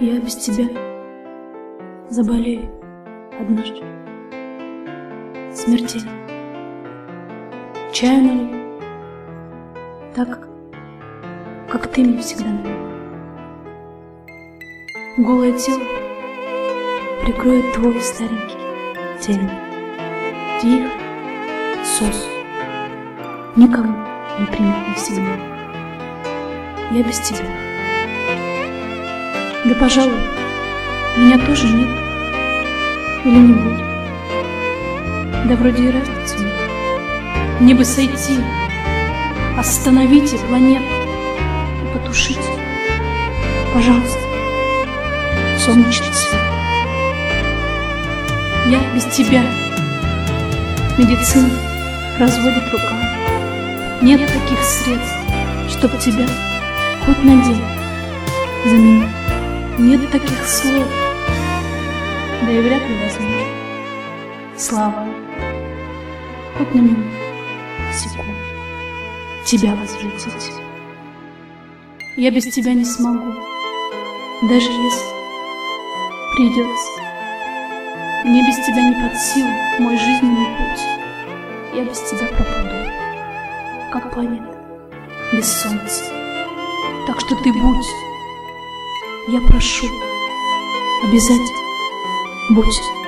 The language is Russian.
Я без тебя заболею однажды. Смертельно. Чаю налью, так, как ты мне всегда налила. Голое тело прикроет твой старенький тень. Тихо, сос, никому не примет навсегда. Я без тебя. Да, пожалуй, меня тоже нет или не будет. Да вроде и разницы нет. Мне бы сойти, остановите планету и потушить, пожалуйста, солнечный свет. Я без тебя. Медицина разводит руками. Нет таких средств, чтоб тебя хоть на день заменить. Нет таких слов, да и вряд ли возможно. Слава, хоть на минуту, секунду, тебя возвратить. Я без тебя не смогу, даже если придется. Мне без тебя не под силу мой жизненный путь. Я без тебя пропаду, как планета без солнца. Так что ты будь, я прошу, обязательно будь.